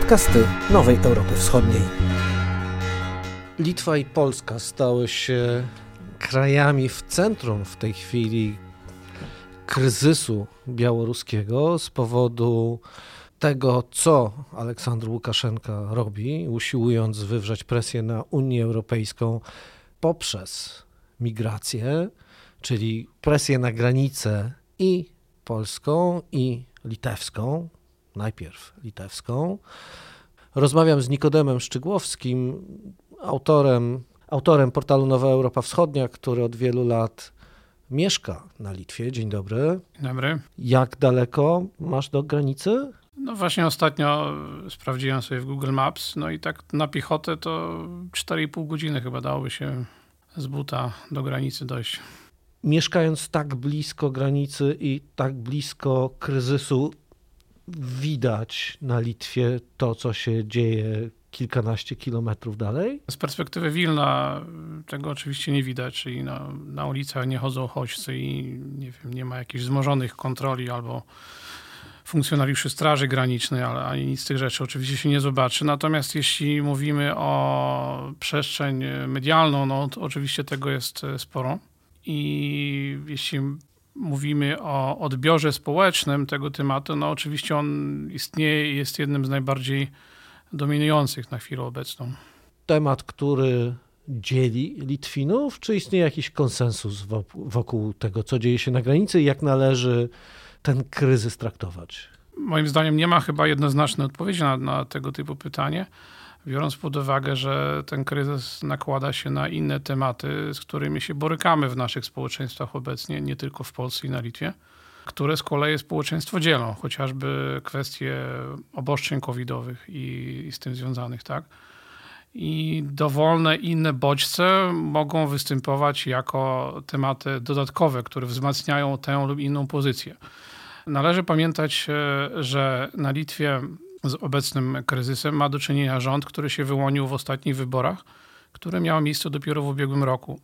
podcasty Nowej Europy Wschodniej. Litwa i Polska stały się krajami w centrum w tej chwili kryzysu białoruskiego z powodu tego, co Aleksandr Łukaszenka robi, usiłując wywrzeć presję na Unię Europejską poprzez migrację, czyli presję na granicę i polską, i litewską, najpierw litewską. Rozmawiam z Nikodemem Szczygłowskim, autorem, autorem portalu Nowa Europa Wschodnia, który od wielu lat mieszka na Litwie. Dzień dobry. Dzień dobry. Jak daleko masz do granicy? No właśnie ostatnio sprawdziłem sobie w Google Maps, no i tak na piechotę to 4,5 godziny chyba dałoby się z buta do granicy dojść. Mieszkając tak blisko granicy i tak blisko kryzysu, widać na Litwie to, co się dzieje kilkanaście kilometrów dalej? Z perspektywy Wilna tego oczywiście nie widać, czyli na, na ulicach nie chodzą chodźcy i nie, wiem, nie ma jakichś wzmożonych kontroli albo funkcjonariuszy Straży Granicznej, ale ani nic z tych rzeczy oczywiście się nie zobaczy. Natomiast jeśli mówimy o przestrzeń medialną, no to oczywiście tego jest sporo. I jeśli mówimy o odbiorze społecznym tego tematu, no oczywiście on istnieje i jest jednym z najbardziej dominujących na chwilę obecną. Temat, który dzieli Litwinów, czy istnieje jakiś konsensus wokół tego, co dzieje się na granicy i jak należy ten kryzys traktować? Moim zdaniem nie ma chyba jednoznacznej odpowiedzi na, na tego typu pytanie biorąc pod uwagę, że ten kryzys nakłada się na inne tematy, z którymi się borykamy w naszych społeczeństwach obecnie, nie tylko w Polsce i na Litwie, które z kolei społeczeństwo dzielą, chociażby kwestie obostrzeń covidowych i, i z tym związanych, tak? I dowolne inne bodźce mogą występować jako tematy dodatkowe, które wzmacniają tę lub inną pozycję. Należy pamiętać, e, że na Litwie z obecnym kryzysem ma do czynienia rząd, który się wyłonił w ostatnich wyborach, które miały miejsce dopiero w ubiegłym roku.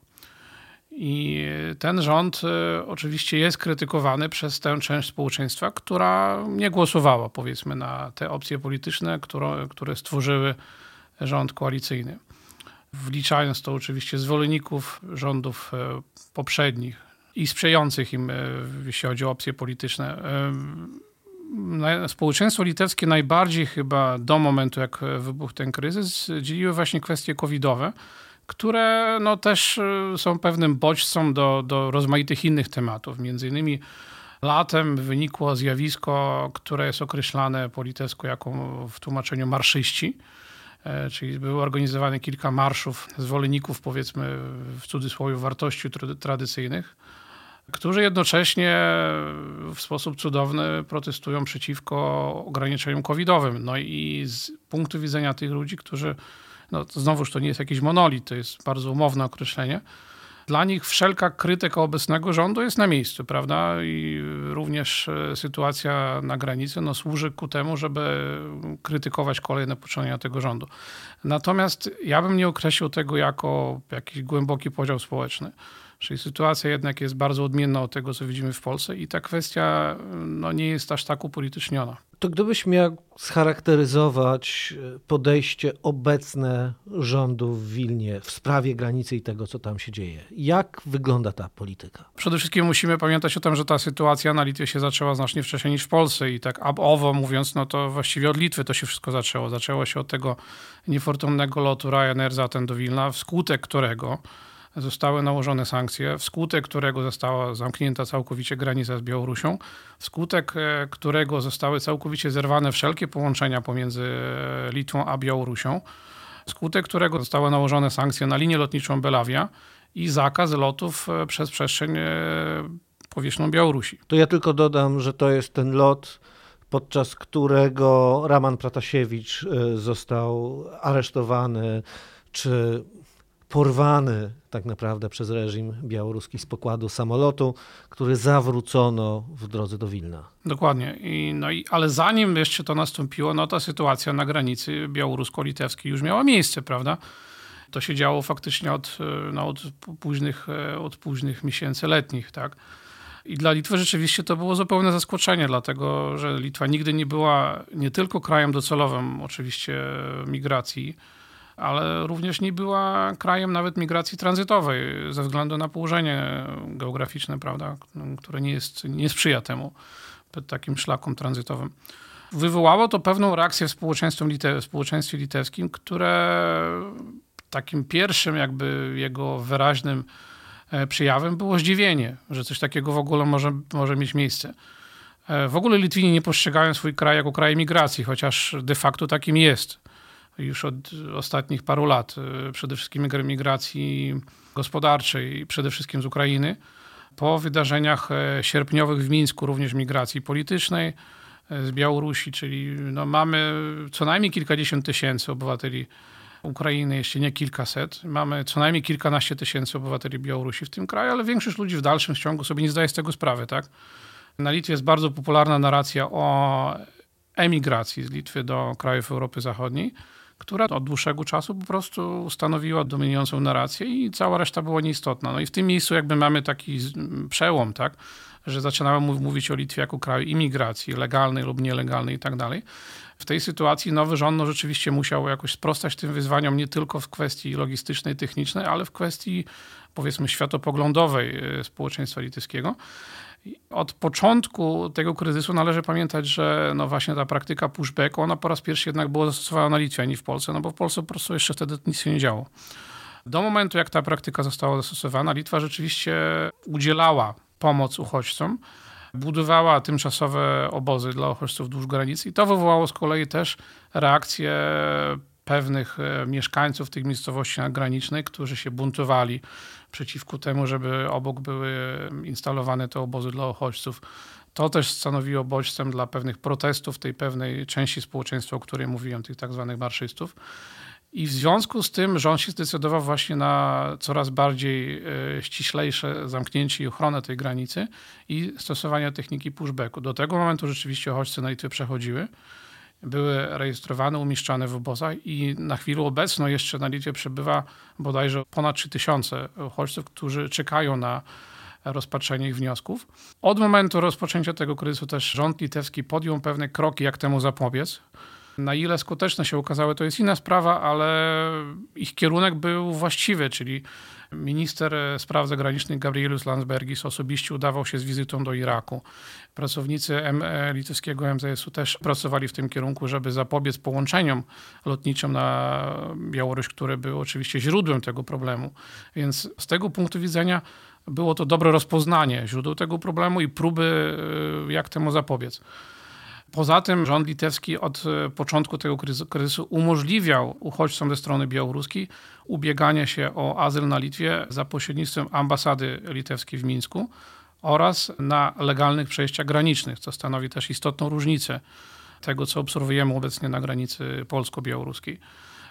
I ten rząd e, oczywiście jest krytykowany przez tę część społeczeństwa, która nie głosowała, powiedzmy, na te opcje polityczne, które, które stworzyły rząd koalicyjny. Wliczając to oczywiście zwolenników rządów e, poprzednich i sprzyjających im, e, jeśli chodzi o opcje polityczne społeczeństwo litewskie najbardziej chyba do momentu, jak wybuchł ten kryzys, dzieliły właśnie kwestie covidowe, które no, też y, są pewnym bodźcem do, do rozmaitych innych tematów. Między innymi latem wynikło zjawisko, które jest określane po litewsku jako w tłumaczeniu marszyści, e, czyli były organizowane kilka marszów zwolenników, powiedzmy w cudzysłowie, wartości tradycyjnych którzy jednocześnie w sposób cudowny protestują przeciwko ograniczeniom covidowym. No i z punktu widzenia tych ludzi, którzy, no to znowuż to nie jest jakiś monolit, to jest bardzo umowne określenie, dla nich wszelka krytyka obecnego rządu jest na miejscu, prawda? I również e, sytuacja na granicy no, służy ku temu, żeby krytykować kolejne poczynania tego rządu. Natomiast ja bym nie określił tego jako jakiś głęboki podział społeczny. Czyli sytuacja jednak jest bardzo odmienna od tego, co widzimy w Polsce i ta kwestia no, nie jest aż tak upolityczniona. To gdybyś miał scharakteryzować e, podejście obecne rządu w Wilnie w sprawie granicy i tego, co tam się dzieje, jak wygląda ta polityka? Przede wszystkim musimy pamiętać o tym, że ta sytuacja na Litwie się zaczęła znacznie wcześniej niż w Polsce i tak ab owo mówiąc, no to właściwie od Litwy to się wszystko zaczęło. Zaczęło się od tego niefortunnego lotu Ryanair zatem do Wilna, wskutek którego zostały nałożone sankcje, wskutek którego została zamknięta całkowicie granica z Białorusią, wskutek e, którego zostały całkowicie zerwane wszelkie połączenia pomiędzy e, Litwą a Białorusią, wskutek którego zostały nałożone sankcje na linię lotniczą Belawia i zakaz lotów e, przez przestrzeń powierzchnią Białorusi. To ja tylko dodam, że to jest ten lot, podczas którego Raman Pratasiewicz został aresztowany, czy porwany tak naprawdę przez reżim białoruski z pokładu samolotu, który zawrócono w drodze do Wilna. Dokładnie. I, no i, ale zanim jeszcze to nastąpiło, no ta sytuacja na granicy białorusko-litewskiej już miała miejsce, prawda? To się działo faktycznie od, no, od, późnych, od późnych miesięcy letnich, tak? I dla Litwy rzeczywiście to było zupełne zaskoczenie, dlatego że Litwa nigdy nie była nie tylko krajem docelowym oczywiście migracji, ale również nie była krajem nawet migracji tranzytowej ze względu na położenie geograficzne, prawda, które nie, jest, nie sprzyja temu takim szlakom tranzytowym. Wywołało to pewną reakcję w społeczeństwie, lite, w społeczeństwie litewskim, które takim pierwszym jakby jego wyraźnym e, przejawem było zdziwienie, że coś takiego w ogóle może, może mieć miejsce. E, w ogóle Litwini nie postrzegają swój kraj jako kraj migracji, chociaż de facto takim jest już od ostatnich paru lat. E, przede wszystkim migracji gospodarczej, przede wszystkim z Ukrainy. Po wydarzeniach sierpniowych w Mińsku również migracji politycznej z Białorusi, czyli no mamy co najmniej kilkadziesiąt tysięcy obywateli Ukrainy, jeśli nie kilkaset. Mamy co najmniej kilkanaście tysięcy obywateli Białorusi w tym kraju, ale większość ludzi w dalszym ciągu sobie nie zdaje z tego sprawy, tak? Na Litwie jest bardzo popularna narracja o emigracji z Litwy do krajów Europy Zachodniej, która od dłuższego czasu po prostu stanowiła dominującą narrację i cała reszta była nieistotna. No i w tym miejscu jakby mamy taki przełom, tak? że zaczynamy mówić o Litwie jako kraju imigracji, legalnej lub nielegalnej i tak dalej. W tej sytuacji nowy rząd no, rzeczywiście musiał jakoś sprostać tym wyzwaniom nie tylko w kwestii logistycznej, technicznej, ale w kwestii powiedzmy światopoglądowej e, społeczeństwa litewskiego. Od początku tego kryzysu należy pamiętać, że no właśnie ta praktyka pushbacku, ona po raz pierwszy jednak była zastosowana na Litwie, a nie w Polsce, no bo w Polsce po prostu jeszcze wtedy nic się nie działo. Do momentu, jak ta praktyka została zastosowana, Litwa rzeczywiście udzielała pomoc uchodźcom budowała tymczasowe obozy dla uchodźców wzdłuż granicy i to wywołało z kolei też reakcję pewnych e, mieszkańców tych miejscowości granicznych, którzy się buntowali przeciwko temu, żeby obok były instalowane te obozy dla uchodźców. To też stanowiło bodźcem dla pewnych protestów tej pewnej części społeczeństwa, o której mówiłem, tych tak zwanych marszystów. I w związku z tym rząd się zdecydował właśnie na coraz bardziej e, ściślejsze zamknięcie i ochronę tej granicy i stosowanie techniki pushbacku. Do tego momentu rzeczywiście uchodźcy na Litwie przechodziły, były rejestrowane, umieszczane w obozach i na chwilę obecną jeszcze na Litwie przebywa bodajże ponad 3000 uchodźców, którzy czekają na rozpatrzenie ich wniosków. Od momentu rozpoczęcia tego kryzysu też rząd litewski podjął pewne kroki, jak temu zapobiec. Na ile skuteczne się okazały, to jest inna sprawa, ale ich kierunek był właściwy, czyli minister spraw zagranicznych Gabrielus Landsbergis osobiście udawał się z wizytą do Iraku. Pracownicy M e, litewskiego MZS-u też pracowali w tym kierunku, żeby zapobiec połączeniom lotniczym na Białoruś, które były oczywiście źródłem tego problemu. Więc z tego punktu widzenia było to dobre rozpoznanie źródeł tego problemu i próby, e, jak temu zapobiec. Poza tym rząd litewski od e, początku tego kryzysu umożliwiał uchodźcom ze strony białoruskiej ubieganie się o azyl na Litwie za pośrednictwem ambasady litewskiej w Mińsku oraz na legalnych przejściach granicznych, co stanowi też istotną różnicę tego, co obserwujemy obecnie na granicy polsko-białoruskiej.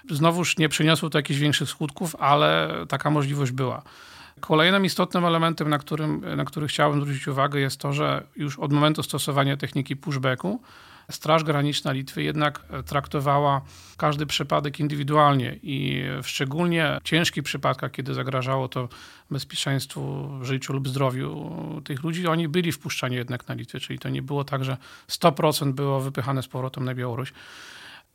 Znowuż nie przyniosło to jakichś większych skutków, ale taka możliwość była. Kolejnym istotnym elementem, na, którym, na który chciałbym zwrócić uwagę, jest to, że już od momentu stosowania techniki pushbacku Straż Graniczna Litwy jednak traktowała każdy przypadek indywidualnie i w szczególnie ciężkich przypadkach, kiedy zagrażało to bezpieczeństwu, życiu lub zdrowiu tych ludzi, oni byli wpuszczani jednak na Litwę, czyli to nie było tak, że 100% było wypychane z powrotem na Białoruś.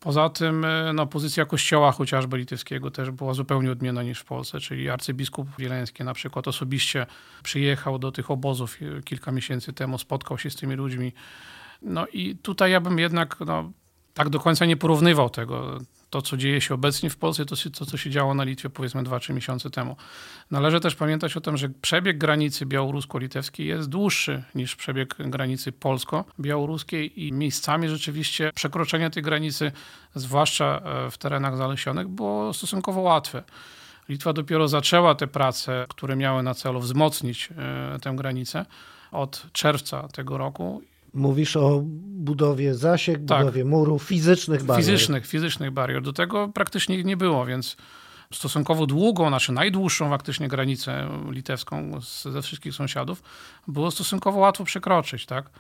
Poza tym e, no, pozycja kościoła chociażby litewskiego też była zupełnie odmienna niż w Polsce, czyli arcybiskup Wileński na przykład osobiście przyjechał do tych obozów e, kilka miesięcy temu, spotkał się z tymi ludźmi. No i tutaj ja bym jednak no, tak do końca nie porównywał tego to, co dzieje się obecnie w Polsce, to, to co się działo na Litwie powiedzmy 2-3 miesiące temu. Należy też pamiętać o tym, że przebieg granicy białorusko-litewskiej jest dłuższy niż przebieg granicy polsko-białoruskiej i miejscami rzeczywiście przekroczenie tej granicy, zwłaszcza e, w terenach zalesionych, było stosunkowo łatwe. Litwa dopiero zaczęła te prace, które miały na celu wzmocnić e, tę granicę od czerwca tego roku Mówisz o budowie zasiek, tak. budowie murów, fizycznych barier. Fizycznych, fizycznych barier. Do tego praktycznie nie było, więc stosunkowo długą, znaczy najdłuższą faktycznie granicę litewską ze wszystkich sąsiadów było stosunkowo łatwo przekroczyć, tak?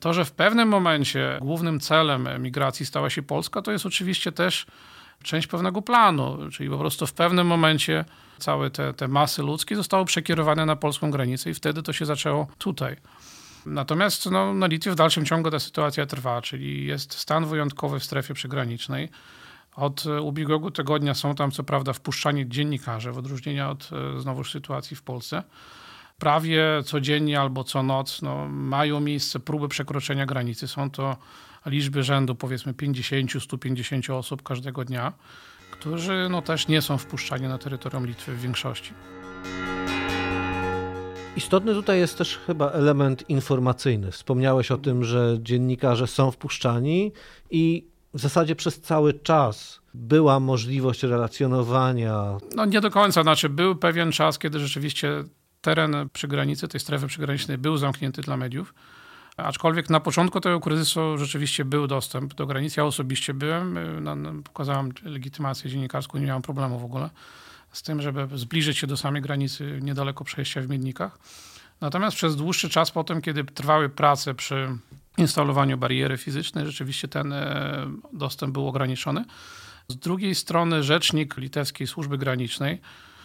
To, że w pewnym momencie głównym celem migracji stała się Polska, to jest oczywiście też część pewnego planu, czyli po prostu w pewnym momencie całe te, te masy ludzkie zostały przekierowane na polską granicę i wtedy to się zaczęło tutaj. Natomiast no, na Litwie w dalszym ciągu ta sytuacja trwa, czyli jest stan wyjątkowy w strefie przygranicznej. Od ubiegłego tygodnia są tam co prawda wpuszczani dziennikarze, w odróżnieniu od e, znowuż sytuacji w Polsce. Prawie codziennie albo co noc no, mają miejsce próby przekroczenia granicy. Są to liczby rzędu powiedzmy 50-150 osób każdego dnia, którzy no, też nie są wpuszczani na terytorium Litwy w większości. Istotny tutaj jest też chyba element informacyjny. Wspomniałeś o tym, że dziennikarze są wpuszczani i w zasadzie przez cały czas była możliwość relacjonowania. No nie do końca, znaczy był pewien czas, kiedy rzeczywiście teren przy granicy, tej strefy przygranicznej był zamknięty dla mediów. Aczkolwiek na początku tego kryzysu rzeczywiście był dostęp do granicy. Ja osobiście byłem, pokazałem legitymację dziennikarską, nie miałem problemu w ogóle z tym, żeby zbliżyć się do samej granicy niedaleko przejścia w Miednikach. Natomiast przez dłuższy czas potem, kiedy trwały prace przy instalowaniu bariery fizycznej, rzeczywiście ten e, dostęp był ograniczony. Z drugiej strony rzecznik litewskiej służby granicznej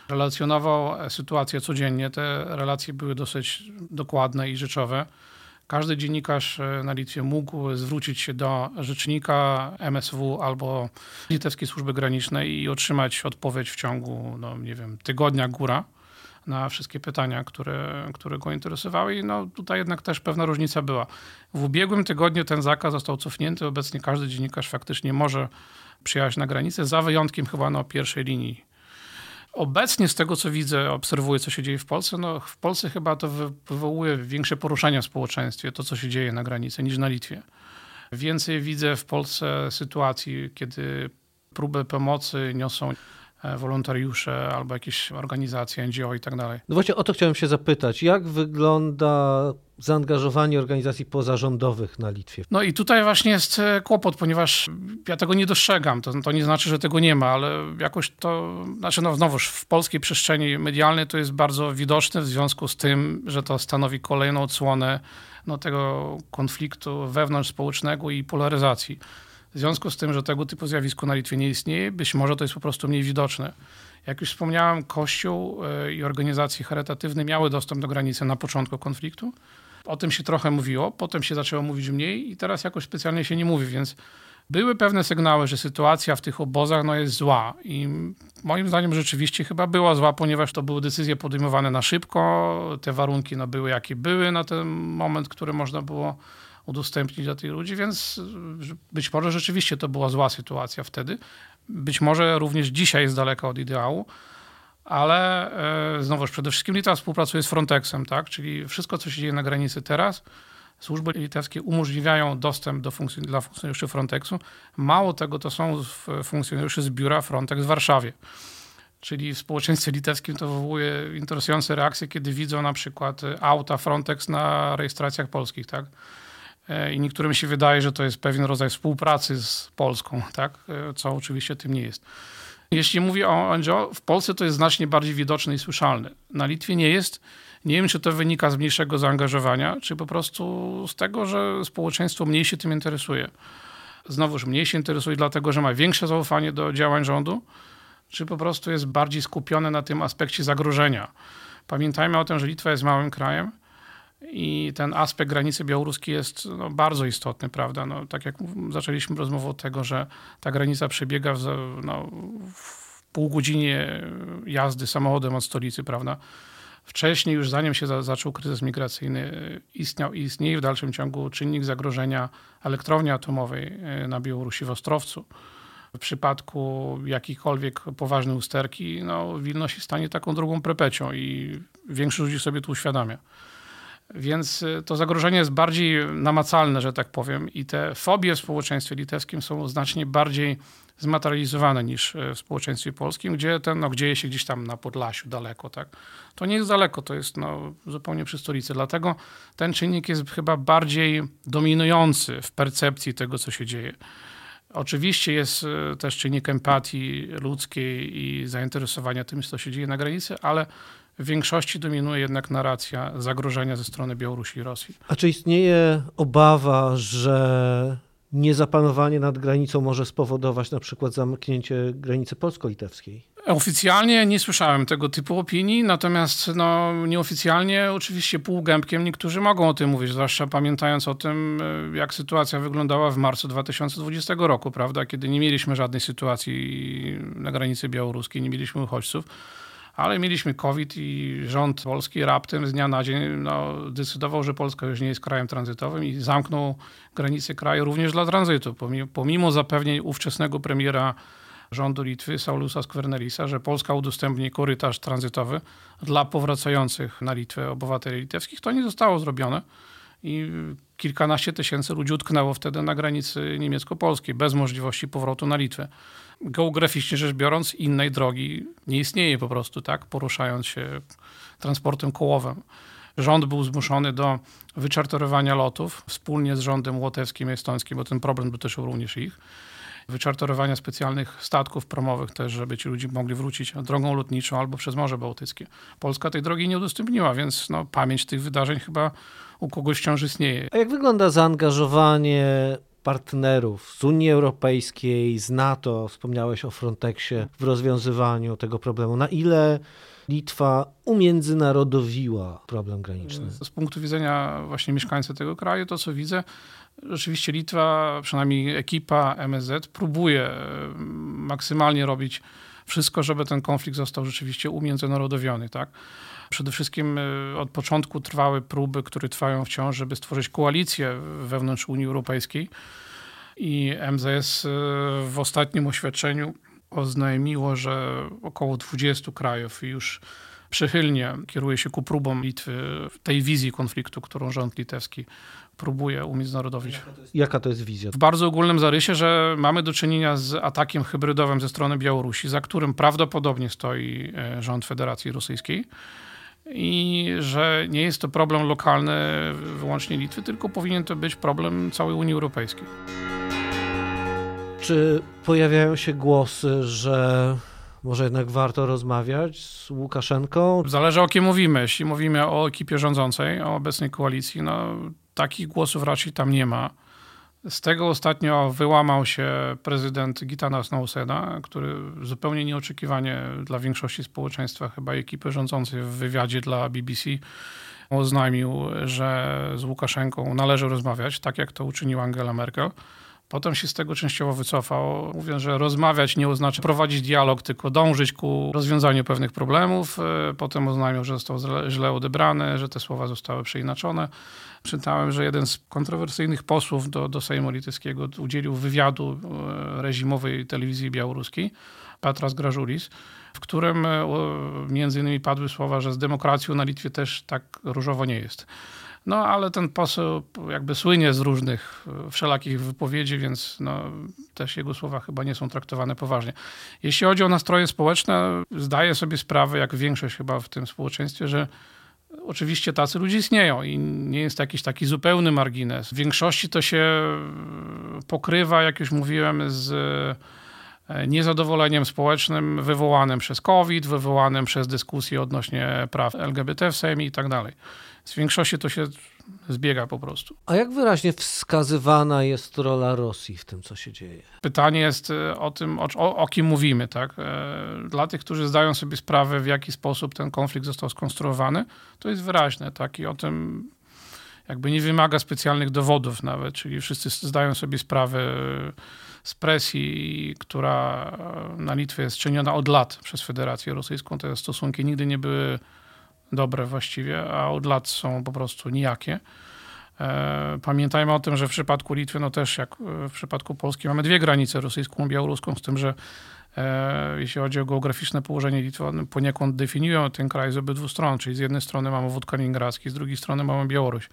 relacjonował sytuację codziennie. Te relacje były dosyć dokładne i rzeczowe. Każdy dziennikarz e, na Litwie mógł zwrócić się do rzecznika MSW albo Litewskiej Służby Granicznej i otrzymać odpowiedź w ciągu, no nie wiem, tygodnia góra na wszystkie pytania, które, które go interesowały. I no, tutaj jednak też pewna różnica była. W ubiegłym tygodniu ten zakaz został cofnięty. Obecnie każdy dziennikarz faktycznie może przyjechać na granicę, za wyjątkiem chyba na pierwszej linii Obecnie z tego, co widzę, obserwuję, co się dzieje w Polsce, no w Polsce chyba to wywołuje większe poruszenia w społeczeństwie, to co się dzieje na granicy, niż na Litwie. Więcej widzę w Polsce sytuacji, kiedy próby pomocy niosą wolontariusze albo jakieś organizacje, NGO i tak dalej. No właśnie o to chciałem się zapytać. Jak wygląda zaangażowanie organizacji pozarządowych na Litwie? No i tutaj właśnie jest e, kłopot, ponieważ ja tego nie dostrzegam. To, to nie znaczy, że tego nie ma, ale jakoś to, znaczy no znowuż w polskiej przestrzeni medialnej to jest bardzo widoczne w związku z tym, że to stanowi kolejną odsłonę no, tego konfliktu wewnątrz społecznego i polaryzacji. W związku z tym, że tego typu zjawisko na Litwie nie istnieje, być może to jest po prostu mniej widoczne. Jak już wspomniałem, Kościół e, i organizacje charytatywne miały dostęp do granicy na początku konfliktu. O tym się trochę mówiło, potem się zaczęło mówić mniej i teraz jakoś specjalnie się nie mówi, więc były pewne sygnały, że sytuacja w tych obozach no, jest zła i moim zdaniem rzeczywiście chyba była zła, ponieważ to były decyzje podejmowane na szybko, te warunki no, były jakie były na ten moment, który można było udostępnić dla tych ludzi, więc być może rzeczywiście to była zła sytuacja wtedy. Być może również dzisiaj jest daleka od ideału, ale e, znowuż przede wszystkim Litwa współpracuje z Frontexem, tak? czyli wszystko, co się dzieje na granicy teraz, służby litewskie umożliwiają dostęp do dla funkcjonariuszy Frontexu. Mało tego, to są funkcjonariusze z biura Frontex w Warszawie. Czyli w społeczeństwie litewskim to wywołuje interesujące reakcje, kiedy widzą na przykład auta Frontex na rejestracjach polskich, tak? E, i niektórym się wydaje, że to jest pewien rodzaj współpracy z Polską, tak? E, co oczywiście tym nie jest. Jeśli mówię o NGO, w Polsce to jest znacznie bardziej widoczne i słyszalne. Na Litwie nie jest. Nie wiem, czy to wynika z mniejszego zaangażowania, czy po prostu z tego, że społeczeństwo mniej się tym interesuje. Znowuż mniej się interesuje dlatego, że ma większe zaufanie do działań rządu, czy po prostu jest bardziej skupione na tym aspekcie zagrożenia. Pamiętajmy o tym, że Litwa jest małym krajem i ten aspekt granicy białoruskiej jest no, bardzo istotny, prawda? No, tak jak zaczęliśmy rozmowę od tego, że ta granica przebiega w, no, w pół godzinie jazdy samochodem od stolicy, prawda? Wcześniej, już zanim się za, zaczął kryzys migracyjny, istniał i istnieje w dalszym ciągu czynnik zagrożenia elektrowni atomowej e, na Białorusi w Ostrowcu. W przypadku jakichkolwiek poważnej usterki, no, Wilno stanie taką drugą prepecią i większość ludzi sobie to uświadamia. Więc y, to zagrożenie jest bardziej namacalne, że tak powiem, i te fobie w społeczeństwie litewskim są znacznie bardziej zmaterializowane niż y, w społeczeństwie polskim, gdzie ten no, dzieje się gdzieś tam na Podlasiu, daleko. Tak? To nie jest daleko, to jest no, zupełnie przy stolicy. Dlatego ten czynnik jest chyba bardziej dominujący w percepcji tego, co się dzieje. Oczywiście jest y, też czynnik empatii ludzkiej i zainteresowania tym, co się dzieje na granicy, ale w większości dominuje jednak narracja zagrożenia ze strony Białorusi i Rosji. A czy istnieje obawa, że niezapanowanie nad granicą może spowodować na przykład zamknięcie granicy polsko-litewskiej? Oficjalnie nie słyszałem tego typu opinii, natomiast no, nieoficjalnie oczywiście półgębkiem niektórzy mogą o tym mówić, zwłaszcza pamiętając o tym, e, jak sytuacja wyglądała w marcu 2020 roku, prawda, kiedy nie mieliśmy żadnej sytuacji na granicy białoruskiej, nie mieliśmy uchodźców ale mieliśmy COVID i rząd polski raptem z dnia na dzień no, decydował, że Polska już nie jest krajem tranzytowym i zamknął granice kraju również dla tranzytu, pomimo, pomimo zapewnień ówczesnego premiera rządu Litwy, Saulusa Skvernelisa, że Polska udostępni korytarz tranzytowy dla powracających na Litwę obywateli litewskich. To nie zostało zrobione i kilkanaście tysięcy ludzi utknęło wtedy na granicy niemiecko-polskiej bez możliwości powrotu na Litwę geograficznie rzecz biorąc, innej drogi nie istnieje po prostu, tak? Poruszając się transportem kołowym. Rząd był zmuszony do wyczarterowania lotów wspólnie z rządem łotewskim i estońskim, bo ten problem dotyczył również ich. Wyczarterowania specjalnych statków promowych też, żeby ci ludzie mogli wrócić drogą lotniczą albo przez Morze Bałtyckie. Polska tej drogi nie udostępniła, więc no, pamięć tych wydarzeń chyba u kogoś wciąż istnieje. A jak wygląda zaangażowanie partnerów z Unii Europejskiej, z NATO, wspomniałeś o Frontexie w rozwiązywaniu tego problemu. Na ile Litwa umiędzynarodowiła problem graniczny? Z punktu widzenia właśnie mieszkańca tego kraju, to co widzę, rzeczywiście Litwa, przynajmniej ekipa MSZ, próbuje maksymalnie robić wszystko, żeby ten konflikt został rzeczywiście umiędzynarodowiony. Tak? Przede wszystkim e, od początku trwały próby, które trwają wciąż, żeby stworzyć koalicję wewnątrz Unii Europejskiej. I MZS e, w ostatnim oświadczeniu oznajmiło, że około 20 krajów już przychylnie kieruje się ku próbom Litwy tej wizji konfliktu, którą rząd litewski próbuje umiędzynarodowić. Jaka to, jest, jaka to jest wizja? W bardzo ogólnym zarysie, że mamy do czynienia z atakiem hybrydowym ze strony Białorusi, za którym prawdopodobnie stoi e, rząd Federacji Rosyjskiej i że nie jest to problem lokalny wyłącznie Litwy, tylko powinien to być problem całej Unii Europejskiej. Czy pojawiają się głosy, że może jednak warto rozmawiać z Łukaszenką? Zależy o kim mówimy. Jeśli mówimy o ekipie rządzącej, o obecnej koalicji, no takich głosów raczej tam nie ma. Z tego ostatnio wyłamał się prezydent Gitanas Nauseda, który zupełnie nieoczekiwanie dla większości społeczeństwa, chyba ekipy rządzącej w wywiadzie dla BBC, oznajmił, że z Łukaszenką należy rozmawiać, tak jak to uczyniła Angela Merkel. Potem się z tego częściowo wycofał, mówiąc, że rozmawiać nie oznacza prowadzić dialog, tylko dążyć ku rozwiązaniu pewnych problemów. Potem oznajmił, że został źle odebrany, że te słowa zostały przeinaczone. Czytałem, że jeden z kontrowersyjnych posłów do, do Sejmu Litewskiego udzielił wywiadu e, reżimowej telewizji białoruskiej, Petras Grażulis, w którym e, między innymi padły słowa, że z demokracją na Litwie też tak różowo nie jest. No ale ten poseł jakby słynie z różnych e, wszelakich wypowiedzi, więc no, też jego słowa chyba nie są traktowane poważnie. Jeśli chodzi o nastroje społeczne, zdaję sobie sprawę, jak większość chyba w tym społeczeństwie, że oczywiście tacy ludzie istnieją i nie jest to jakiś taki zupełny margines. W większości to się pokrywa, jak już mówiłem, z niezadowoleniem społecznym wywołanym przez COVID, wywołanym przez dyskusje odnośnie praw LGBT w Sejmie i tak dalej. W większości to się zbiega po prostu. A jak wyraźnie wskazywana jest rola Rosji w tym, co się dzieje? Pytanie jest e, o tym, o, o, kim mówimy. Tak? E, dla tych, którzy zdają sobie sprawę, w jaki sposób ten konflikt został skonstruowany, to jest wyraźne. Tak? I o tym jakby nie wymaga specjalnych dowodów nawet, czyli wszyscy zdają sobie sprawę z presji, która na Litwie jest czyniona od lat przez Federację Rosyjską. Te stosunki nigdy nie były dobre właściwie, a od lat są po prostu nijakie. E, pamiętajmy o tym, że w przypadku Litwy, no też jak w przypadku Polski, mamy dwie granice, rosyjską i białoruską, z tym, że e, jeśli chodzi o geograficzne położenie Litwy, one poniekąd definiują ten kraj z obydwu stron, czyli z jednej strony mamy wód kaliningradzki, z drugiej strony mamy Białoruś.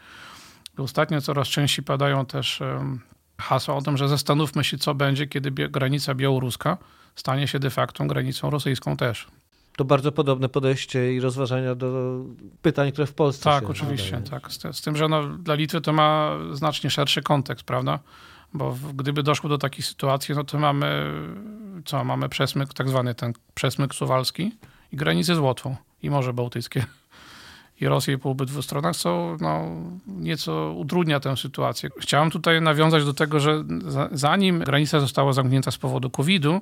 Ostatnio coraz częściej padają też hasła o tym, że zastanówmy się, co będzie, kiedy granica białoruska stanie się de facto granicą rosyjską też to bardzo podobne podejście i rozważania do pytań, które w Polsce Tak, oczywiście. Tak. Z, z, tym, że no, dla Litwy to ma znacznie szerszy kontekst, prawda? Bo gdyby doszło do takiej sytuacji, no to mamy co? Mamy przesmyk, tak zwany ten przesmyk suwalski i granicę z Łotwą i Morze Bałtyckie. i Rosję po obydwu stronach, co no, nieco utrudnia tę sytuację. Chciałem tutaj nawiązać do tego, że zanim granica została zamknięta z powodu COVID-u,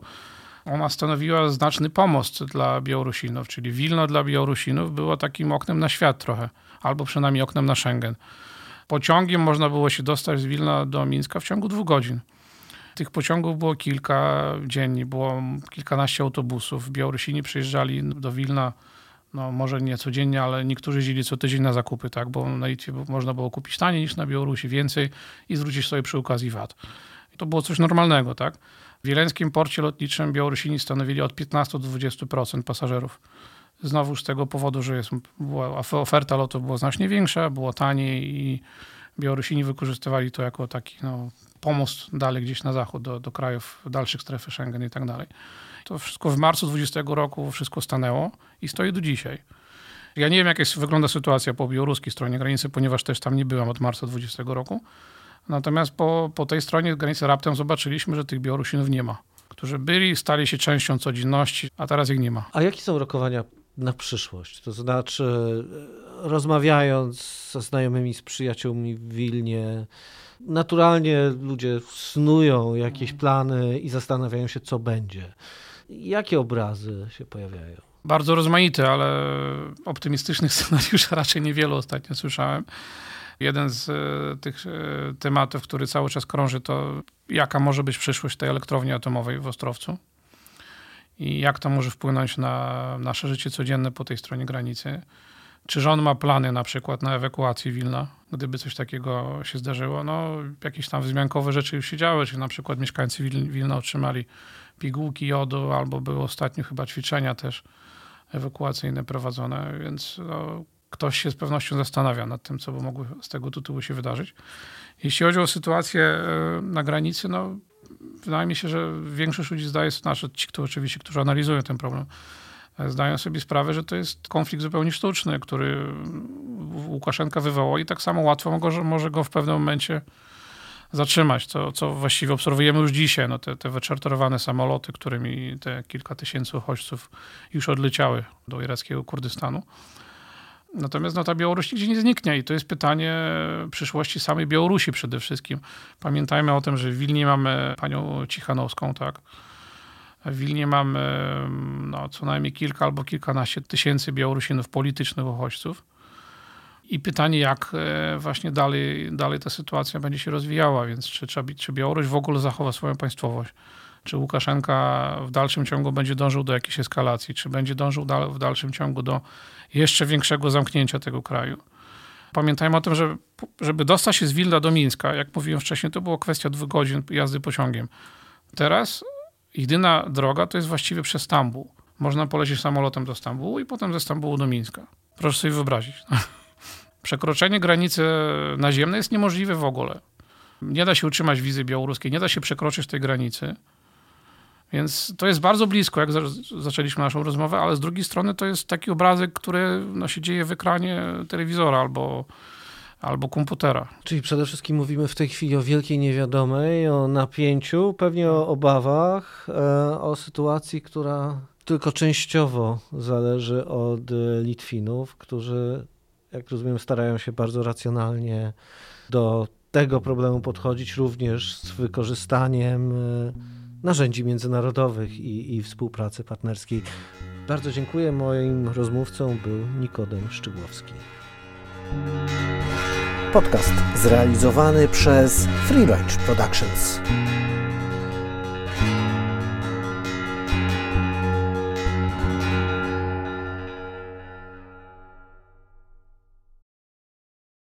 ona stanowiła znaczny pomost dla Białorusinów, czyli Wilno dla Białorusinów było takim oknem na świat trochę, albo przynajmniej oknem na Schengen. Pociągiem można było się dostać z Wilna do Mińska w ciągu dwóch godzin. Tych pociągów było kilka dziennie, było kilkanaście autobusów. Białorusini przyjeżdżali do Wilna, no może nie codziennie, ale niektórzy jeździli co tydzień na zakupy, tak, bo na Litwie można było kupić taniej niż na Białorusi, więcej i zwrócić sobie przy okazji VAT. To było coś normalnego, tak. W wileńskim porcie lotniczym Białorusini stanowili od 15 do 20% pasażerów. Znowu z tego powodu, że jest, była, oferta lotu była znacznie większa, było taniej i Białorusini wykorzystywali to jako taki no, pomost dalej gdzieś na zachód, do, do krajów dalszych strefy Schengen i tak dalej. To wszystko w marcu 20 roku wszystko stanęło i stoi do dzisiaj. Ja nie wiem, jak jest, wygląda sytuacja po białoruskiej stronie granicy, ponieważ też tam nie byłem od marca 20 roku. Natomiast po, po tej stronie granicy raptem zobaczyliśmy, że tych Białorusinów nie ma. Którzy byli, stali się częścią codzienności, a teraz ich nie ma. A jakie są rokowania na przyszłość? To znaczy, rozmawiając ze znajomymi, z przyjaciółmi w Wilnie, naturalnie ludzie snują jakieś plany i zastanawiają się, co będzie. Jakie obrazy się pojawiają? Bardzo rozmaite, ale optymistycznych scenariuszy raczej niewiele ostatnio słyszałem. Jeden z e, tych e, tematów, który cały czas krąży, to jaka może być przyszłość tej elektrowni atomowej w Ostrowcu i jak to może wpłynąć na nasze życie codzienne po tej stronie granicy. Czy rząd ma plany na przykład na ewakuację Wilna, gdyby coś takiego się zdarzyło? No, jakieś tam wzmiankowe rzeczy już się działy, czy na przykład mieszkańcy Wilna otrzymali pigułki jodu, albo były ostatnio chyba ćwiczenia też ewakuacyjne prowadzone, więc no, ktoś się z pewnością zastanawia nad tym, co by mogło z tego tytułu się wydarzyć. Jeśli chodzi o sytuację e, na granicy, no wydaje mi się, że większość ludzi zdaje sobie, znaczy ci, którzy oczywiście, którzy analizują ten problem, e, zdają sobie sprawę, że to jest konflikt zupełnie sztuczny, który Łukaszenka wywołał i tak samo łatwo może, może go w pewnym momencie zatrzymać, co, co właściwie obserwujemy już dzisiaj. No te, te wyczarterowane samoloty, którymi te kilka tysięcy uchodźców już odleciały do irackiego Kurdystanu. Natomiast no, ta Białoruś nigdzie nie zniknie i to jest pytanie przyszłości samej Białorusi przede wszystkim. Pamiętajmy o tym, że w Wilnie mamy panią Cichanowską, tak? W Wilnie mamy no, co najmniej kilka albo kilkanaście tysięcy Białorusinów, politycznych uchodźców. I pytanie, jak e, właśnie dalej, dalej ta sytuacja będzie się rozwijała, więc czy, czy Białoruś w ogóle zachowa swoją państwowość? Czy Łukaszenka w dalszym ciągu będzie dążył do jakiejś eskalacji? Czy będzie dążył w dalszym ciągu do jeszcze większego zamknięcia tego kraju? Pamiętajmy o tym, że żeby dostać się z Wilna do Mińska, jak mówiłem wcześniej, to było kwestia dwóch godzin jazdy pociągiem. Teraz jedyna droga to jest właściwie przez Stambuł. Można polecieć samolotem do Stambułu i potem ze Stambułu do Mińska. Proszę sobie wyobrazić. Przekroczenie granicy naziemnej jest niemożliwe w ogóle. Nie da się utrzymać wizy białoruskiej, nie da się przekroczyć tej granicy. Więc to jest bardzo blisko, jak zaczęliśmy naszą rozmowę, ale z drugiej strony to jest taki obrazek, który no, się dzieje w ekranie telewizora albo, albo komputera. Czyli przede wszystkim mówimy w tej chwili o wielkiej niewiadomej, o napięciu, pewnie o obawach, e, o sytuacji, która tylko częściowo zależy od Litwinów, którzy, jak rozumiem, starają się bardzo racjonalnie do tego problemu podchodzić, również z wykorzystaniem e, narzędzi międzynarodowych i, i współpracy partnerskiej. Bardzo dziękuję. Moim rozmówcą był Nikodem Szczygłowski. Podcast zrealizowany przez Free Range Productions.